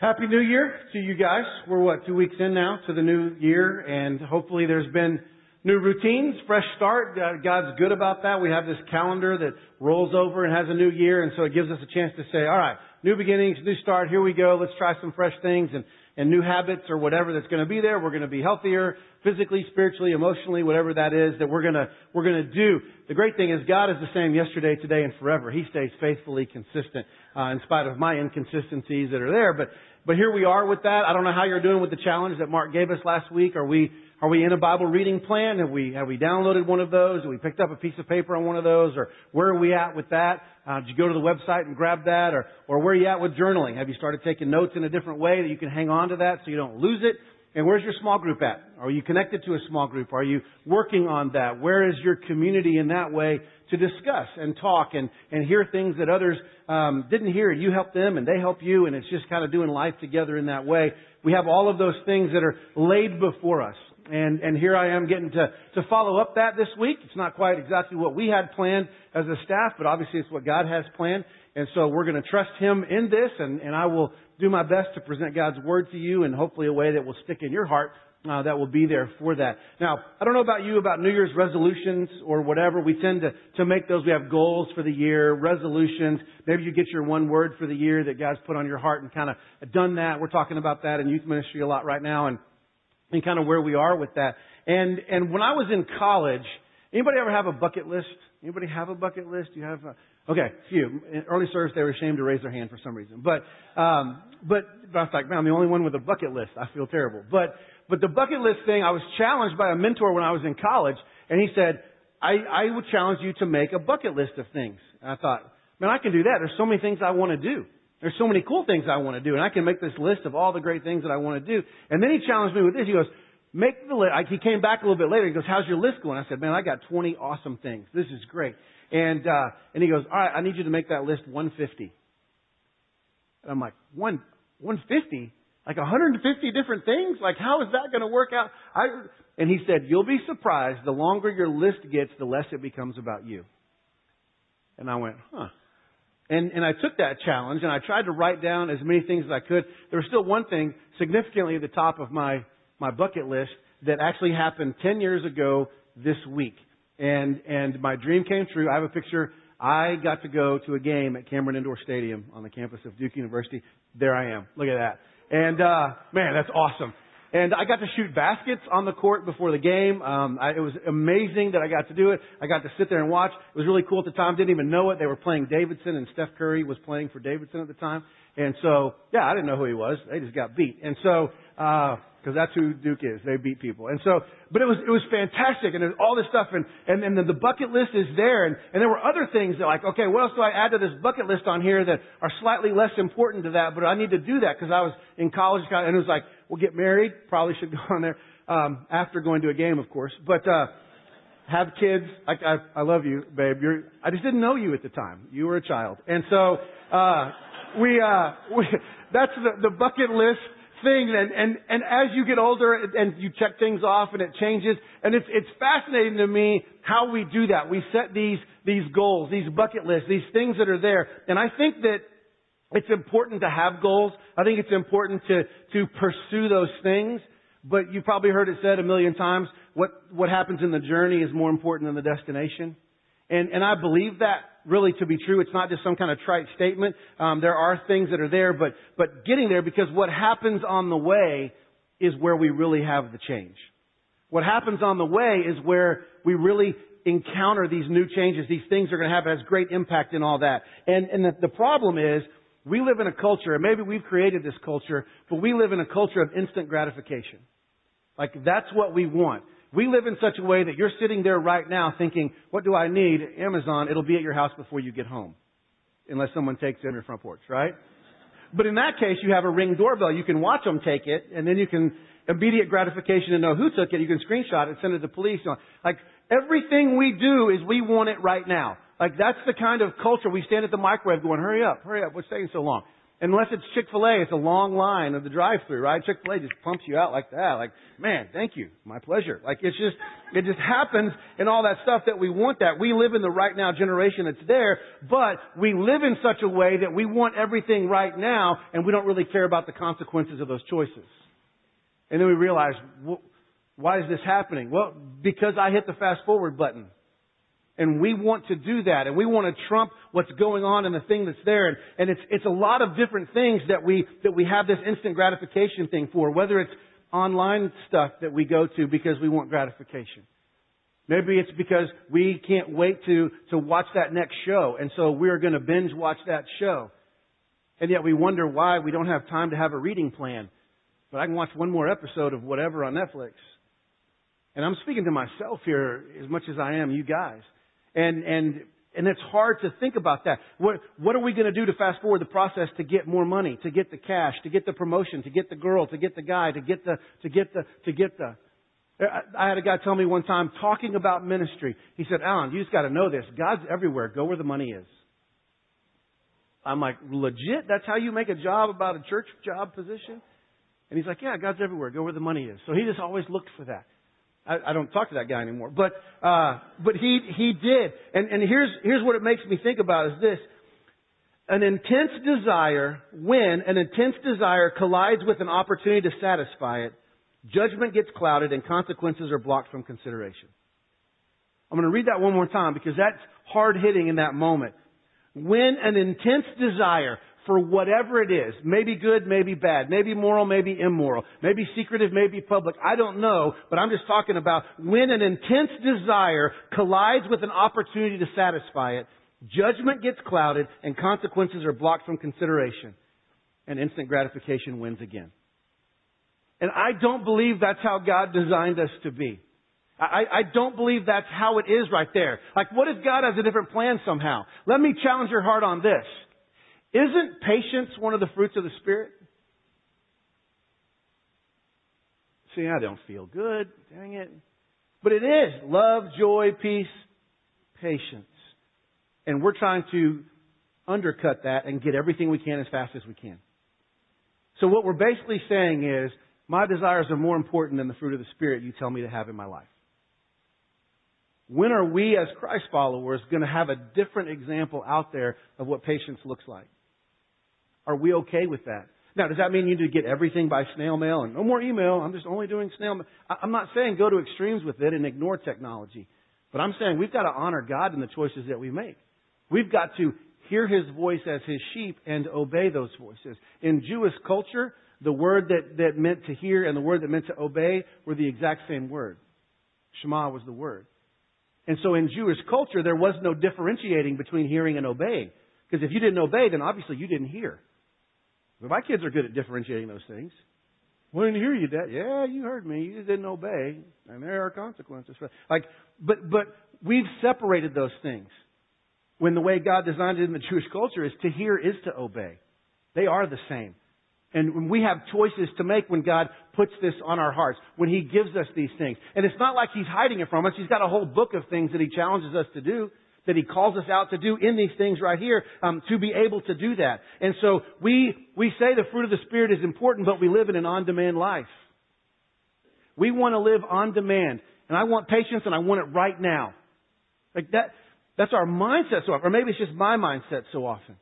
Happy New Year to you guys. We're what, two weeks in now to the new year and hopefully there's been new routines, fresh start. Uh, God's good about that. We have this calendar that rolls over and has a new year and so it gives us a chance to say, alright, new beginnings, new start, here we go, let's try some fresh things and, and new habits or whatever that's going to be there. We're going to be healthier, physically, spiritually, emotionally, whatever that is that we're going to, we're going to do. The great thing is God is the same yesterday, today, and forever. He stays faithfully consistent, uh, in spite of my inconsistencies that are there. But, but here we are with that. I don't know how you're doing with the challenge that Mark gave us last week. Are we, are we in a Bible reading plan? Have we, have we downloaded one of those? Have we picked up a piece of paper on one of those? Or where are we at with that? Uh, did you go to the website and grab that? Or, or where are you at with journaling? Have you started taking notes in a different way that you can hang on to that so you don't lose it? And where's your small group at? Are you connected to a small group? Are you working on that? Where is your community in that way to discuss and talk and, and hear things that others um, didn't hear? You help them and they help you, and it's just kind of doing life together in that way. We have all of those things that are laid before us. And, and here I am getting to, to follow up that this week. It's not quite exactly what we had planned as a staff, but obviously it's what God has planned. And so we're going to trust Him in this, and, and I will do my best to present God's Word to you in hopefully a way that will stick in your heart uh, that will be there for that. Now, I don't know about you about New Year's resolutions or whatever. We tend to, to make those. We have goals for the year, resolutions. Maybe you get your one word for the year that God's put on your heart and kind of done that. We're talking about that in youth ministry a lot right now and, and kind of where we are with that. And, and when I was in college, anybody ever have a bucket list? Anybody have a bucket list? You have a, Okay, few. In early service, they were ashamed to raise their hand for some reason. But, um, but, but I was like, man, I'm the only one with a bucket list. I feel terrible. But, but the bucket list thing, I was challenged by a mentor when I was in college, and he said, I, I would challenge you to make a bucket list of things. And I thought, man, I can do that. There's so many things I want to do. There's so many cool things I want to do, and I can make this list of all the great things that I want to do. And then he challenged me with this. He goes, make the list. He came back a little bit later. He goes, how's your list going? I said, man, I got 20 awesome things. This is great. And, uh, and he goes, all right, I need you to make that list 150. And I'm like, one, 150? Like 150 different things? Like how is that going to work out? I, and he said, you'll be surprised. The longer your list gets, the less it becomes about you. And I went, huh. And, and I took that challenge and I tried to write down as many things as I could. There was still one thing significantly at the top of my, my bucket list that actually happened 10 years ago this week and and my dream came true. I have a picture. I got to go to a game at Cameron Indoor Stadium on the campus of Duke University. There I am. Look at that. And uh man, that's awesome. And I got to shoot baskets on the court before the game. Um, I, it was amazing that I got to do it. I got to sit there and watch. It was really cool at the time. Didn't even know it. They were playing Davidson, and Steph Curry was playing for Davidson at the time. And so, yeah, I didn't know who he was. They just got beat. And so, uh, because that's who Duke is. They beat people. And so, but it was, it was fantastic and there's all this stuff and, and, and the bucket list is there and, and there were other things that like, okay, what else do I add to this bucket list on here that are slightly less important to that, but I need to do that because I was in college and it was like, we'll get married, probably should go on there, um, after going to a game, of course, but, uh, have kids. I, I, I love you, babe. You're, I just didn't know you at the time. You were a child. And so, uh, we, uh, we, that's the, the bucket list thing and, and, and as you get older and you check things off and it changes and it's, it's fascinating to me how we do that. We set these, these goals, these bucket lists, these things that are there. And I think that it's important to have goals. I think it's important to, to pursue those things. But you probably heard it said a million times, what, what happens in the journey is more important than the destination. And, and I believe that really to be true. It's not just some kind of trite statement. Um, there are things that are there, but, but getting there because what happens on the way is where we really have the change. What happens on the way is where we really encounter these new changes. These things are going to have has great impact in all that. And, and the, the problem is we live in a culture, and maybe we've created this culture, but we live in a culture of instant gratification. Like that's what we want. We live in such a way that you're sitting there right now thinking, what do I need? Amazon, it'll be at your house before you get home. Unless someone takes it on your front porch, right? But in that case, you have a ring doorbell. You can watch them take it, and then you can immediate gratification to know who took it. You can screenshot it, send it to police. Like everything we do is we want it right now. Like that's the kind of culture we stand at the microwave going, hurry up, hurry up, what's taking so long? Unless it's Chick-fil-A, it's a long line of the drive-through, right? Chick-fil-A just pumps you out like that. Like, man, thank you. My pleasure. Like, it's just, it just happens and all that stuff that we want that. We live in the right now generation that's there, but we live in such a way that we want everything right now and we don't really care about the consequences of those choices. And then we realize, why is this happening? Well, because I hit the fast forward button. And we want to do that. And we want to trump what's going on and the thing that's there. And, and it's, it's a lot of different things that we, that we have this instant gratification thing for. Whether it's online stuff that we go to because we want gratification. Maybe it's because we can't wait to, to watch that next show. And so we're going to binge watch that show. And yet we wonder why we don't have time to have a reading plan. But I can watch one more episode of whatever on Netflix. And I'm speaking to myself here as much as I am you guys. And, and, and it's hard to think about that. What, what are we going to do to fast forward the process to get more money, to get the cash, to get the promotion, to get the girl, to get the guy, to get the, to get the, to get the. I had a guy tell me one time talking about ministry. He said, Alan, you just got to know this. God's everywhere. Go where the money is. I'm like, legit? That's how you make a job about a church job position? And he's like, yeah, God's everywhere. Go where the money is. So he just always looked for that. I, I don't talk to that guy anymore. But, uh, but he, he did. And, and here's, here's what it makes me think about is this. An intense desire, when an intense desire collides with an opportunity to satisfy it, judgment gets clouded and consequences are blocked from consideration. I'm going to read that one more time because that's hard hitting in that moment. When an intense desire, for whatever it is. Maybe good, maybe bad. Maybe moral, maybe immoral. Maybe secretive, maybe public. I don't know, but I'm just talking about when an intense desire collides with an opportunity to satisfy it, judgment gets clouded and consequences are blocked from consideration. And instant gratification wins again. And I don't believe that's how God designed us to be. I, I, don't believe that's how it is right there. Like, what if God has a different plan somehow? Let me challenge your heart on this. Isn't patience one of the fruits of the Spirit? See, I don't feel good. Dang it. But it is. Love, joy, peace, patience. And we're trying to undercut that and get everything we can as fast as we can. So what we're basically saying is, my desires are more important than the fruit of the Spirit you tell me to have in my life. When are we as Christ followers going to have a different example out there of what patience looks like? Are we okay with that? Now, does that mean you need to get everything by snail mail and no more email? I'm just only doing snail mail. I'm not saying go to extremes with it and ignore technology. But I'm saying we've got to honor God in the choices that we make. We've got to hear His voice as His sheep and obey those voices. In Jewish culture, the word that, that meant to hear and the word that meant to obey were the exact same word. Shema was the word. And so in Jewish culture, there was no differentiating between hearing and obeying. Because if you didn't obey, then obviously you didn't hear. But my kids are good at differentiating those things. I didn't hear you, Dad. Yeah, you heard me. You didn't obey, and there are consequences. Like, but but we've separated those things. When the way God designed it in the Jewish culture is to hear is to obey. They are the same. And when we have choices to make when God puts this on our hearts, when He gives us these things. And it's not like He's hiding it from us. He's got a whole book of things that He challenges us to do that He calls us out to do in these things right here um, to be able to do that. And so we we say the fruit of the Spirit is important, but we live in an on-demand life. We want to live on demand, and I want patience, and I want it right now. Like that. That's our mindset so often, or maybe it's just my mindset so often.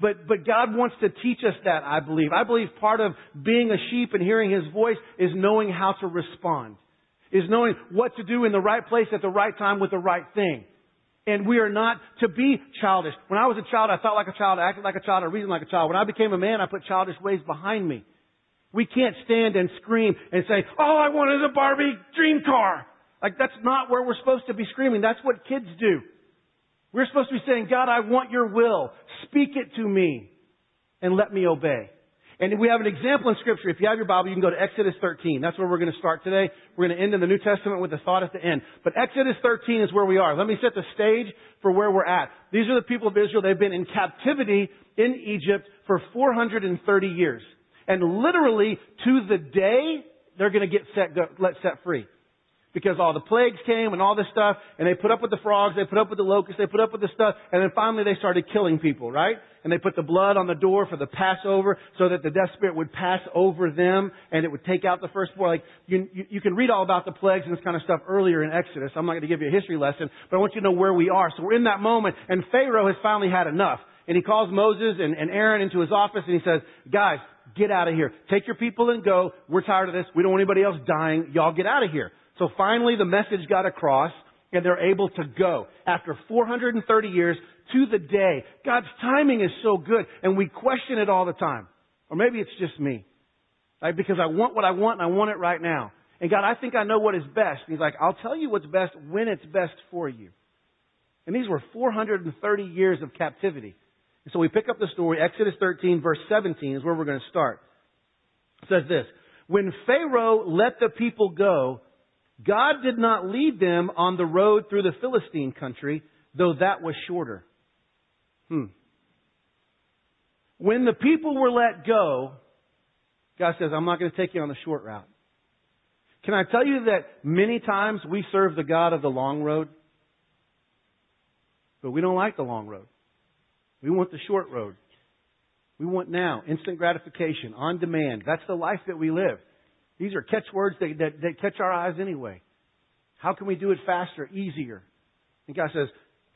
But, but God wants to teach us that, I believe. I believe part of being a sheep and hearing His voice is knowing how to respond. Is knowing what to do in the right place at the right time with the right thing. And we are not to be childish. When I was a child, I thought like a child, I acted like a child, I reasoned like a child. When I became a man, I put childish ways behind me. We can't stand and scream and say, all I want is a Barbie dream car. Like that's not where we're supposed to be screaming. That's what kids do. We're supposed to be saying, God, I want your will. Speak it to me and let me obey. And we have an example in Scripture. If you have your Bible, you can go to Exodus 13. That's where we're going to start today. We're going to end in the New Testament with a thought at the end. But Exodus 13 is where we are. Let me set the stage for where we're at. These are the people of Israel. They've been in captivity in Egypt for 430 years. And literally, to the day, they're going to get set, let set free. Because all the plagues came and all this stuff, and they put up with the frogs, they put up with the locusts, they put up with the stuff, and then finally they started killing people, right? And they put the blood on the door for the Passover so that the death spirit would pass over them and it would take out the firstborn. Like, you, you, you can read all about the plagues and this kind of stuff earlier in Exodus. I'm not going to give you a history lesson, but I want you to know where we are. So we're in that moment, and Pharaoh has finally had enough. And he calls Moses and, and Aaron into his office and he says, guys, get out of here. Take your people and go. We're tired of this. We don't want anybody else dying. Y'all get out of here. So finally the message got across and they're able to go. After 430 years to the day. God's timing is so good and we question it all the time. Or maybe it's just me. Right? Because I want what I want and I want it right now. And God, I think I know what is best. And he's like, I'll tell you what's best when it's best for you. And these were 430 years of captivity. And so we pick up the story, Exodus 13 verse 17 is where we're going to start. It says this, when Pharaoh let the people go, God did not lead them on the road through the Philistine country, though that was shorter. Hmm. When the people were let go, God says, I'm not going to take you on the short route. Can I tell you that many times we serve the God of the long road? But we don't like the long road. We want the short road. We want now, instant gratification, on demand. That's the life that we live. These are catchwords that, that, that catch our eyes anyway. How can we do it faster, easier? And God says,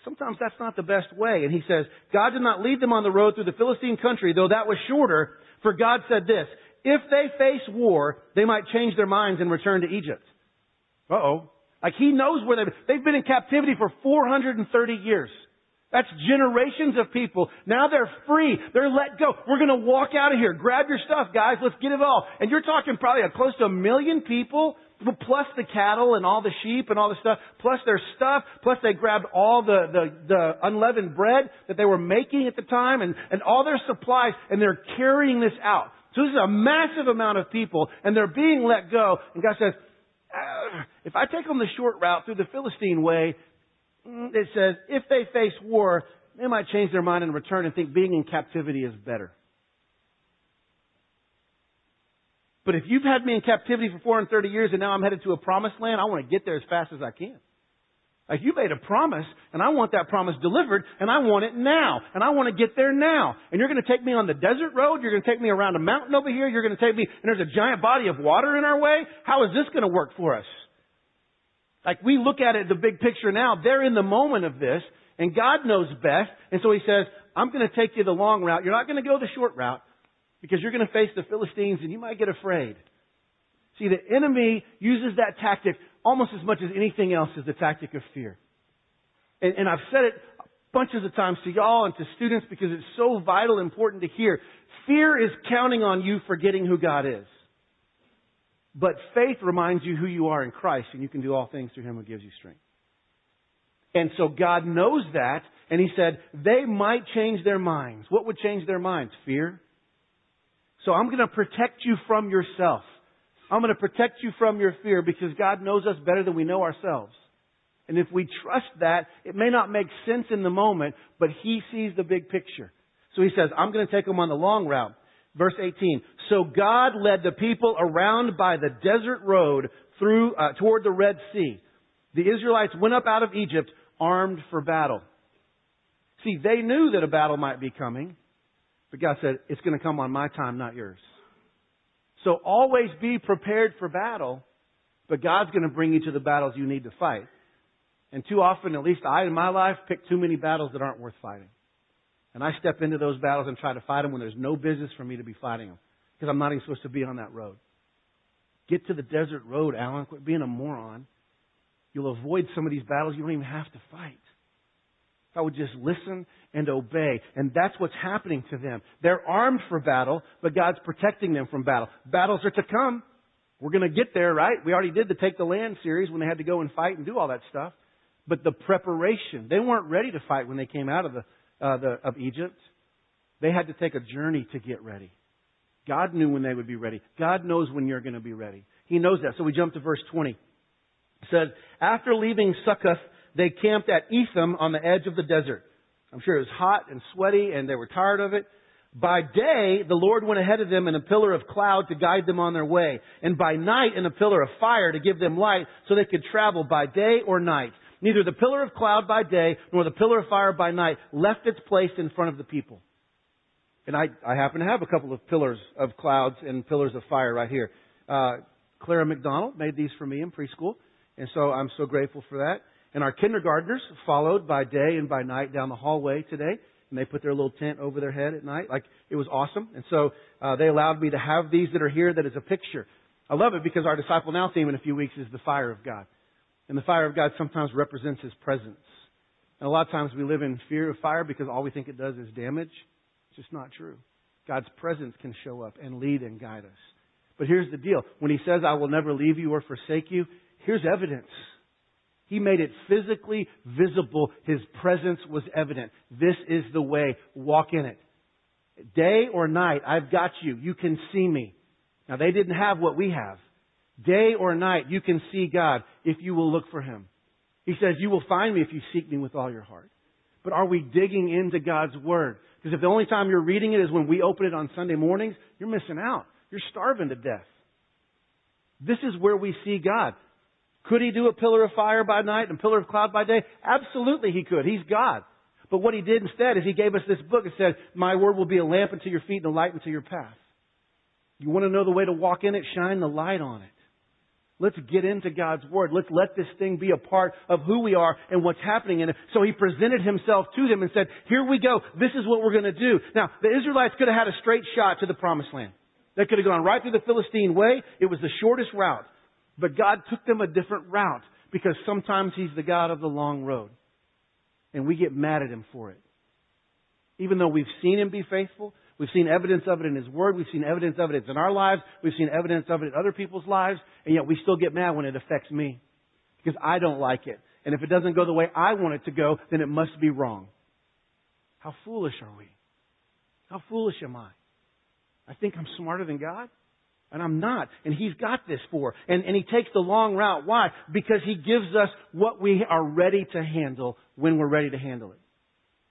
sometimes that's not the best way. And He says, God did not lead them on the road through the Philistine country, though that was shorter, for God said this, if they face war, they might change their minds and return to Egypt. Uh-oh. Like He knows where they've, they've been in captivity for 430 years. That's generations of people. Now they're free. They're let go. We're going to walk out of here. Grab your stuff, guys. Let's get it all. And you're talking probably a close to a million people, plus the cattle and all the sheep and all the stuff, plus their stuff, plus they grabbed all the, the, the unleavened bread that they were making at the time and, and all their supplies, and they're carrying this out. So this is a massive amount of people, and they're being let go. And God says, ah, if I take them the short route through the Philistine way, Mm, it says, if they face war, they might change their mind and return and think being in captivity is better. But if you've had me in captivity for 430 years and now I'm headed to a promised land, I want to get there as fast as I can. Like you made a promise and I want that promise delivered and I want it now and I want to get there now. And you're going to take me on the desert road. You're going to take me around a mountain over here. You're going to take me and there's a giant body of water in our way. How is this going to work for us? Like we look at it, the big picture now, they're in the moment of this, and God knows best, and so He says, I'm going to take you the long route. You're not going to go the short route, because you're going to face the Philistines and you might get afraid. See, the enemy uses that tactic almost as much as anything else as the tactic of fear. And, and I've said it bunches of times to y'all and to students because it's so vital important to hear. Fear is counting on you forgetting who God is. But faith reminds you who you are in Christ, and you can do all things through Him who gives you strength. And so God knows that, and He said, they might change their minds. What would change their minds? Fear. So I'm going to protect you from yourself. I'm going to protect you from your fear because God knows us better than we know ourselves. And if we trust that, it may not make sense in the moment, but He sees the big picture. So He says, I'm going to take them on the long route. Verse 18. So God led the people around by the desert road through, uh, toward the Red Sea. The Israelites went up out of Egypt armed for battle. See, they knew that a battle might be coming, but God said, it's going to come on my time, not yours. So always be prepared for battle, but God's going to bring you to the battles you need to fight. And too often, at least I in my life, pick too many battles that aren't worth fighting. And I step into those battles and try to fight them when there's no business for me to be fighting them. Because I'm not even supposed to be on that road. Get to the desert road, Alan. Quit being a moron. You'll avoid some of these battles you don't even have to fight. If I would just listen and obey. And that's what's happening to them. They're armed for battle, but God's protecting them from battle. Battles are to come. We're going to get there, right? We already did the Take the Land series when they had to go and fight and do all that stuff. But the preparation, they weren't ready to fight when they came out of the uh, the, of Egypt, they had to take a journey to get ready. God knew when they would be ready. God knows when you're going to be ready. He knows that. So we jump to verse 20. It says, After leaving Succoth, they camped at Etham on the edge of the desert. I'm sure it was hot and sweaty and they were tired of it. By day, the Lord went ahead of them in a pillar of cloud to guide them on their way, and by night in a pillar of fire to give them light so they could travel by day or night. Neither the pillar of cloud by day nor the pillar of fire by night left its place in front of the people. And I, I happen to have a couple of pillars of clouds and pillars of fire right here. Uh, Clara McDonald made these for me in preschool, and so I'm so grateful for that. And our kindergartners followed by day and by night down the hallway today and they put their little tent over their head at night. Like it was awesome. And so uh, they allowed me to have these that are here that is a picture. I love it because our Disciple Now theme in a few weeks is the fire of God. And the fire of God sometimes represents His presence. And a lot of times we live in fear of fire because all we think it does is damage. It's just not true. God's presence can show up and lead and guide us. But here's the deal. When He says, I will never leave you or forsake you, here's evidence. He made it physically visible. His presence was evident. This is the way. Walk in it. Day or night, I've got you. You can see me. Now they didn't have what we have. Day or night, you can see God if you will look for Him. He says, you will find me if you seek me with all your heart. But are we digging into God's Word? Because if the only time you're reading it is when we open it on Sunday mornings, you're missing out. You're starving to death. This is where we see God. Could he do a pillar of fire by night and a pillar of cloud by day? Absolutely he could. He's God. But what he did instead is he gave us this book. It said, My word will be a lamp unto your feet and a light unto your path. You want to know the way to walk in it? Shine the light on it. Let's get into God's Word. Let's let this thing be a part of who we are and what's happening in it. So he presented himself to them and said, Here we go. This is what we're going to do. Now, the Israelites could have had a straight shot to the promised land. They could have gone right through the Philistine way. It was the shortest route. But God took them a different route because sometimes He's the God of the long road. And we get mad at Him for it. Even though we've seen Him be faithful, we've seen evidence of it in His Word, we've seen evidence of it in our lives, we've seen evidence of it in other people's lives, and yet we still get mad when it affects me. Because I don't like it. And if it doesn't go the way I want it to go, then it must be wrong. How foolish are we? How foolish am I? I think I'm smarter than God? And I'm not. And He's got this for. And, and He takes the long route. Why? Because He gives us what we are ready to handle when we're ready to handle it.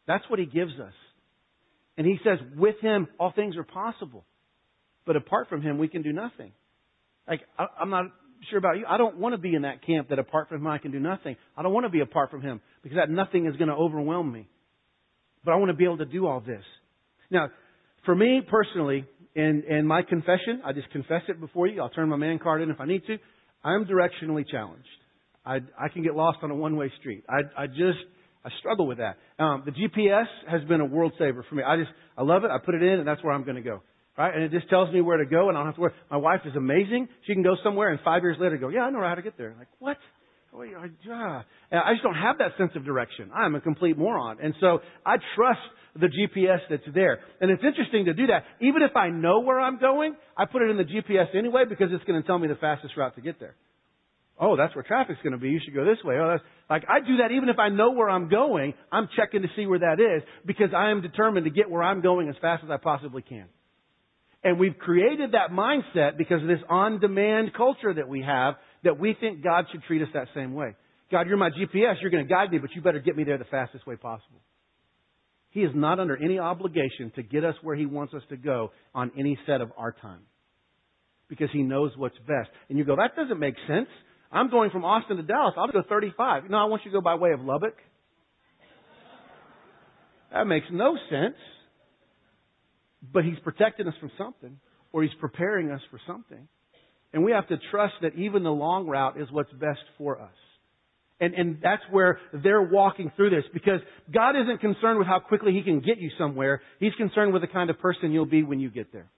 That's what He gives us. And He says, with Him, all things are possible. But apart from Him, we can do nothing. Like, I, I'm not sure about you. I don't want to be in that camp that apart from Him, I can do nothing. I don't want to be apart from Him because that nothing is going to overwhelm me. But I want to be able to do all this. Now, for me personally, and, and my confession, I just confess it before you. I'll turn my man card in if I need to. I am directionally challenged. I, I can get lost on a one-way street. I, I just, I struggle with that. Um, the GPS has been a world saver for me. I just, I love it. I put it in and that's where I'm going to go. Right? And it just tells me where to go and I don't have to worry. My wife is amazing. She can go somewhere and five years later go, yeah, I know how to get there. I'm like, what? Oh, I just don't have that sense of direction. I'm a complete moron. And so I trust the GPS that's there. And it's interesting to do that. Even if I know where I'm going, I put it in the GPS anyway because it's going to tell me the fastest route to get there. Oh, that's where traffic's going to be. You should go this way. Oh, that's like I do that even if I know where I'm going. I'm checking to see where that is because I am determined to get where I'm going as fast as I possibly can. And we've created that mindset because of this on-demand culture that we have that we think God should treat us that same way. God, you're my GPS. You're going to guide me, but you better get me there the fastest way possible. He is not under any obligation to get us where He wants us to go on any set of our time. Because He knows what's best. And you go, that doesn't make sense. I'm going from Austin to Dallas. I'll go 35. No, I want you to go by way of Lubbock. That makes no sense. But He's protecting us from something, or He's preparing us for something. And we have to trust that even the long route is what's best for us. And, and that's where they're walking through this because God isn't concerned with how quickly He can get you somewhere. He's concerned with the kind of person you'll be when you get there.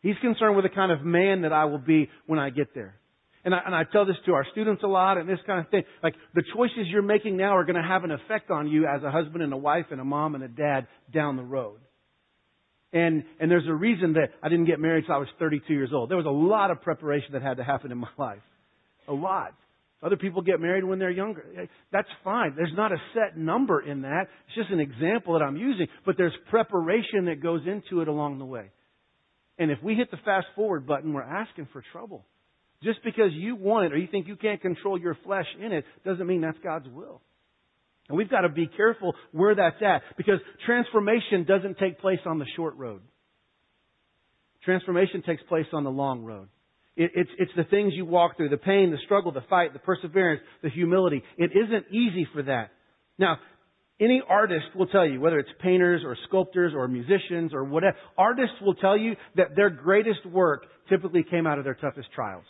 He's concerned with the kind of man that I will be when I get there. And I, and I tell this to our students a lot and this kind of thing. Like, the choices you're making now are going to have an effect on you as a husband and a wife and a mom and a dad down the road. And, and there's a reason that I didn't get married until I was 32 years old. There was a lot of preparation that had to happen in my life. A lot. Other people get married when they're younger. That's fine. There's not a set number in that. It's just an example that I'm using. But there's preparation that goes into it along the way. And if we hit the fast forward button, we're asking for trouble. Just because you want it or you think you can't control your flesh in it doesn't mean that's God's will. And we've got to be careful where that's at because transformation doesn't take place on the short road. Transformation takes place on the long road. It, it's, it's the things you walk through, the pain, the struggle, the fight, the perseverance, the humility. It isn't easy for that. Now, any artist will tell you, whether it's painters or sculptors or musicians or whatever, artists will tell you that their greatest work typically came out of their toughest trials.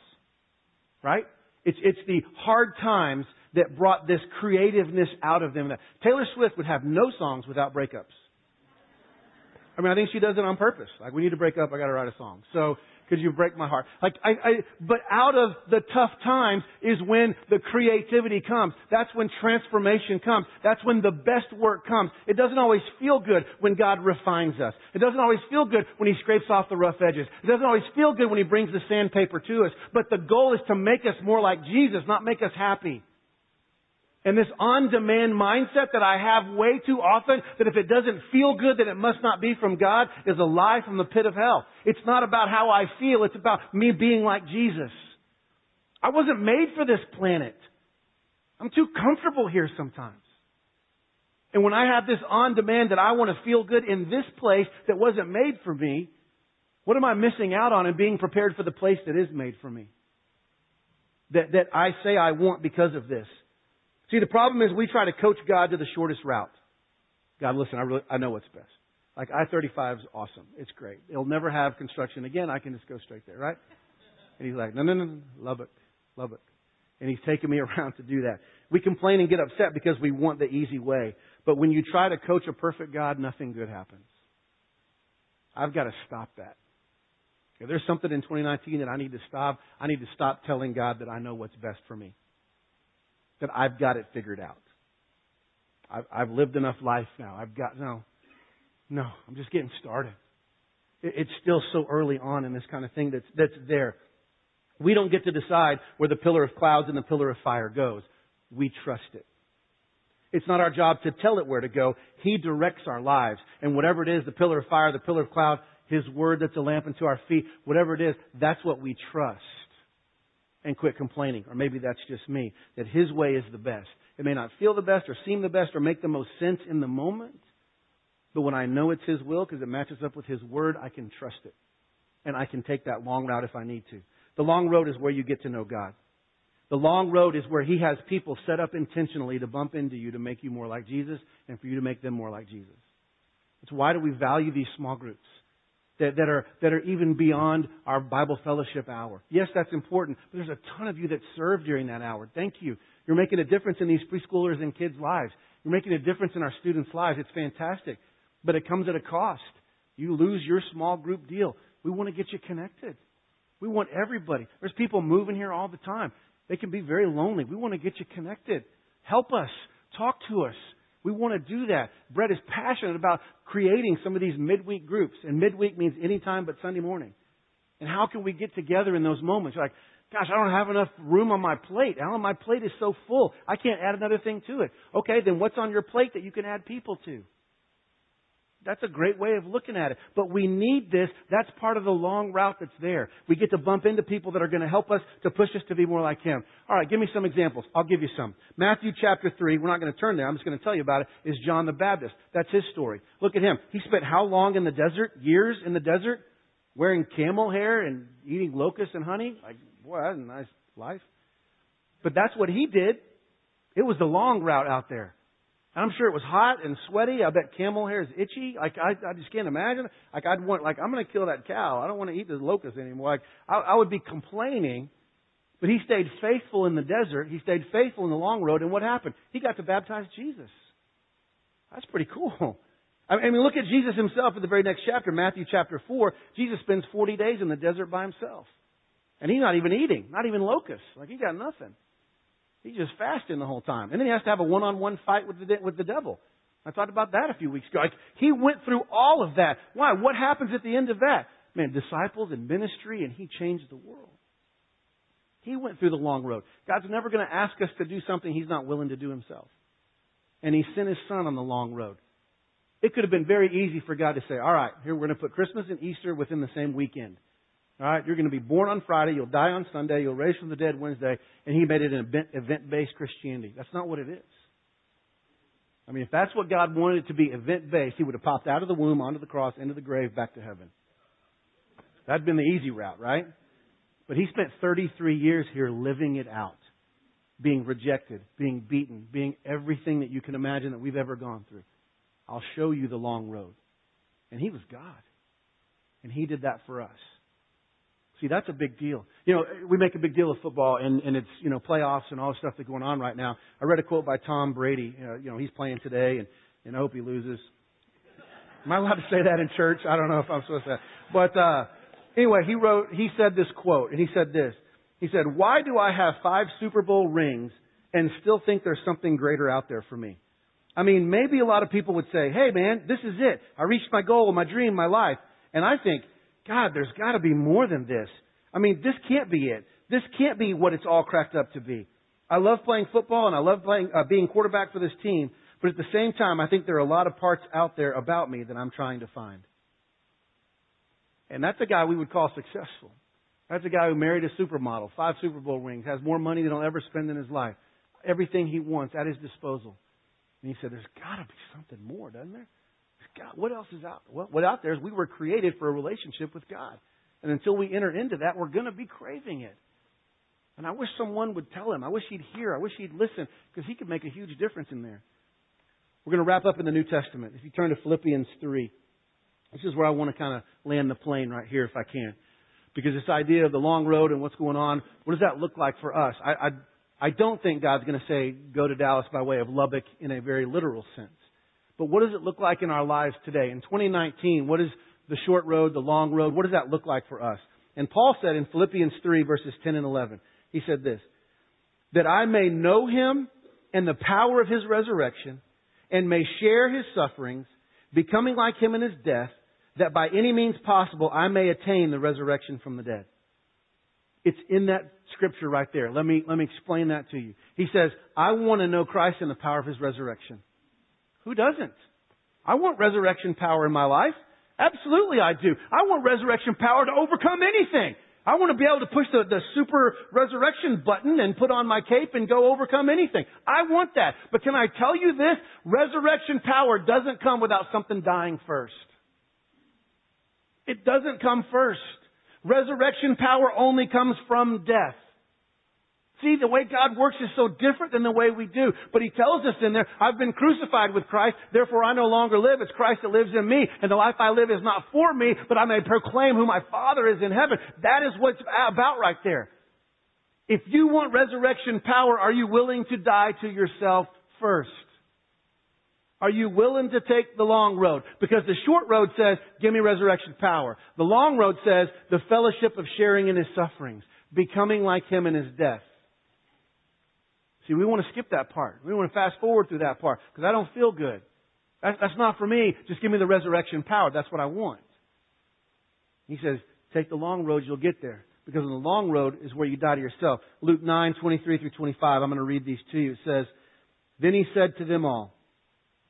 Right? It's, it's the hard times that brought this creativeness out of them. Taylor Swift would have no songs without breakups. I mean, I think she does it on purpose. Like, we need to break up, I gotta write a song. So, could you break my heart? Like, I, I, but out of the tough times is when the creativity comes. That's when transformation comes. That's when the best work comes. It doesn't always feel good when God refines us. It doesn't always feel good when He scrapes off the rough edges. It doesn't always feel good when He brings the sandpaper to us. But the goal is to make us more like Jesus, not make us happy. And this on-demand mindset that I have way too often, that if it doesn't feel good, then it must not be from God, is a lie from the pit of hell. It's not about how I feel, it's about me being like Jesus. I wasn't made for this planet. I'm too comfortable here sometimes. And when I have this on-demand that I want to feel good in this place that wasn't made for me, what am I missing out on in being prepared for the place that is made for me? That, that I say I want because of this. See, the problem is we try to coach God to the shortest route. God, listen, I really, I know what's best. Like I-35 is awesome. It's great. It'll never have construction again. I can just go straight there, right? And he's like, no, no, no, no. Lubbock, Lubbock. And he's taking me around to do that. We complain and get upset because we want the easy way. But when you try to coach a perfect God, nothing good happens. I've got to stop that. If there's something in 2019 that I need to stop, I need to stop telling God that I know what's best for me that I've got it figured out. I've, I've lived enough life now. I've got, no, no, I'm just getting started. It, it's still so early on in this kind of thing that's, that's there. We don't get to decide where the pillar of clouds and the pillar of fire goes. We trust it. It's not our job to tell it where to go. He directs our lives. And whatever it is, the pillar of fire, the pillar of cloud, His word that's a lamp unto our feet, whatever it is, that's what we trust and quit complaining. Or maybe that's just me. That His way is the best. It may not feel the best or seem the best or make the most sense in the moment. But when I know it's His will because it matches up with His Word, I can trust it. And I can take that long route if I need to. The long road is where you get to know God. The long road is where He has people set up intentionally to bump into you to make you more like Jesus and for you to make them more like Jesus. It's why do we value these small groups? That, that, are, that are even beyond our Bible fellowship hour. Yes, that's important, but there's a ton of you that serve during that hour. Thank you. You're making a difference in these preschoolers and kids' lives. You're making a difference in our students' lives. It's fantastic. But it comes at a cost. You lose your small group deal. We want to get you connected. We want everybody. There's people moving here all the time. They can be very lonely. We want to get you connected. Help us. Talk to us. We want to do that. Brett is passionate about creating some of these midweek groups. And midweek means any time but Sunday morning. And how can we get together in those moments? Like, gosh, I don't have enough room on my plate. Alan, my plate is so full. I can't add another thing to it. Okay, then what's on your plate that you can add people to? That's a great way of looking at it. But we need this. That's part of the long route that's there. We get to bump into people that are going to help us to push us to be more like Him. All right, give me some examples. I'll give you some. Matthew chapter 3, we're not going to turn there. I'm just going to tell you about it, is John the Baptist. That's his story. Look at him. He spent how long in the desert? Years in the desert? Wearing camel hair and eating locusts and honey? Like, boy, that's a nice life. But that's what he did. It was the long route out there. I'm sure it was hot and sweaty. I bet camel hair is itchy. Like I, I just can't imagine. Like I'd want, like I'm going to kill that cow. I don't want to eat the locust anymore. Like I, I would be complaining. But he stayed faithful in the desert. He stayed faithful in the long road. And what happened? He got to baptize Jesus. That's pretty cool. I mean, look at Jesus himself in the very next chapter, Matthew chapter 4. Jesus spends 40 days in the desert by himself. And he's not even eating, not even locusts. Like he got nothing. He's just fasting the whole time. And then he has to have a one-on-one fight with the, with the devil. I talked about that a few weeks ago. Like, he went through all of that. Why? What happens at the end of that? Man, disciples and ministry, and he changed the world. He went through the long road. God's never going to ask us to do something he's not willing to do himself. And he sent his son on the long road. It could have been very easy for God to say, all right, here we're going to put Christmas and Easter within the same weekend. All right, you're going to be born on Friday, you'll die on Sunday, you'll raise from the dead Wednesday, and he made it an event based Christianity. That's not what it is. I mean, if that's what God wanted it to be event based, He would have popped out of the womb, onto the cross, into the grave, back to heaven. That'd been the easy route, right? But He spent 33 years here living it out, being rejected, being beaten, being everything that you can imagine that we've ever gone through. I'll show you the long road. And He was God. And He did that for us. See, that's a big deal. You know, we make a big deal of football and, and it's, you know, playoffs and all the stuff that's going on right now. I read a quote by Tom Brady. Uh, you know, he's playing today and, and I hope he loses. Am I allowed to say that in church? I don't know if I'm supposed to. But, uh, anyway, he wrote, he said this quote and he said this. He said, why do I have five Super Bowl rings and still think there's something greater out there for me? I mean, maybe a lot of people would say, hey man, this is it. I reached my goal, my dream, my life. And I think, God, there's got to be more than this. I mean, this can't be it. This can't be what it's all cracked up to be. I love playing football and I love playing, uh, being quarterback for this team, but at the same time, I think there are a lot of parts out there about me that I'm trying to find. And that's a guy we would call successful. That's a guy who married a supermodel, five Super Bowl rings, has more money than he'll ever spend in his life. Everything he wants at his disposal. And he said, there's got to be something more, doesn't there? God, what else is out? Well, what out there is we were created for a relationship with God. And until we enter into that, we're going to be craving it. And I wish someone would tell him. I wish he'd hear. I wish he'd listen because he could make a huge difference in there. We're going to wrap up in the New Testament. If you turn to Philippians 3, this is where I want to kind of land the plane right here if I can. Because this idea of the long road and what's going on, what does that look like for us? I, I, I don't think God's going to say, go to Dallas by way of Lubbock in a very literal sense. But what does it look like in our lives today? In 2019, what is the short road, the long road? What does that look like for us? And Paul said in Philippians 3 verses 10 and 11, he said this, that I may know him and the power of his resurrection and may share his sufferings, becoming like him in his death, that by any means possible I may attain the resurrection from the dead. It's in that scripture right there. Let me, let me explain that to you. He says, I want to know Christ and the power of his resurrection. Who doesn't? I want resurrection power in my life. Absolutely I do. I want resurrection power to overcome anything. I want to be able to push the, the super resurrection button and put on my cape and go overcome anything. I want that. But can I tell you this? Resurrection power doesn't come without something dying first. It doesn't come first. Resurrection power only comes from death. See, the way God works is so different than the way we do. But He tells us in there, I've been crucified with Christ, therefore I no longer live. It's Christ that lives in me. And the life I live is not for me, but I may proclaim who my Father is in heaven. That is what's about right there. If you want resurrection power, are you willing to die to yourself first? Are you willing to take the long road? Because the short road says, give me resurrection power. The long road says, the fellowship of sharing in his sufferings, becoming like him in his death. See, we want to skip that part. We want to fast forward through that part because I don't feel good. That's, not for me. Just give me the resurrection power. That's what I want. He says, take the long road, you'll get there. Because on the long road is where you die to yourself. Luke 9, 23 through 25. I'm going to read these to you. It says, Then he said to them all,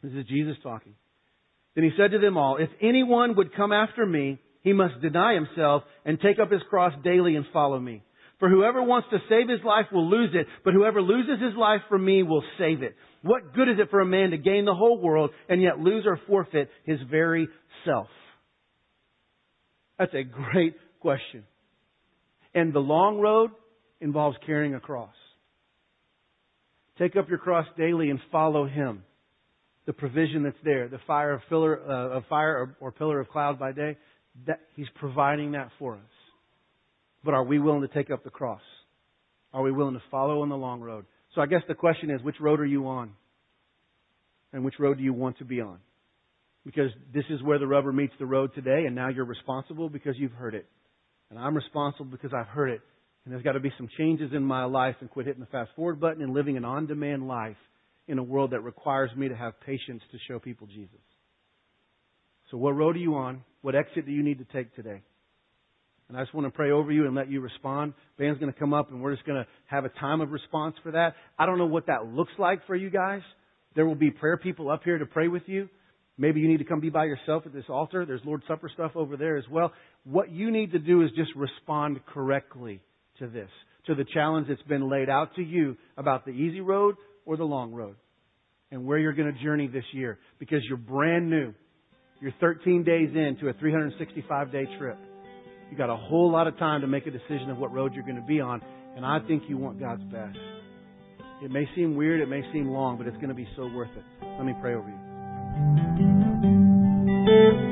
this is Jesus talking. Then he said to them all, If anyone would come after me, he must deny himself and take up his cross daily and follow me. For whoever wants to save his life will lose it, but whoever loses his life for me will save it. What good is it for a man to gain the whole world and yet lose or forfeit his very self? That's a great question. And the long road involves carrying a cross. Take up your cross daily and follow him. The provision that's there, the fire of, uh, fire or, or pillar of cloud by day, that he's providing that for us. But are we willing to take up the cross? Are we willing to follow on the long road? So I guess the question is, which road are you on? And which road do you want to be on? Because this is where the rubber meets the road today, and now you're responsible because you've heard it. And I'm responsible because I've heard it. And there's got to be some changes in my life and quit hitting the fast forward button and living an on demand life in a world that requires me to have patience to show people Jesus. So, what road are you on? What exit do you need to take today? And I just want to pray over you and let you respond. Band's going to come up and we're just going to have a time of response for that. I don't know what that looks like for you guys. There will be prayer people up here to pray with you. Maybe you need to come be by yourself at this altar. There's Lord's Supper stuff over there as well. What you need to do is just respond correctly to this, to the challenge that's been laid out to you about the easy road or the long road. and where you're going to journey this year because you're brand new. You're 13 days into a 365 day trip. You got a whole lot of time to make a decision of what road you're going to be on, and I think you want God's best. It may seem weird, it may seem long, but it's going to be so worth it. Let me pray over you.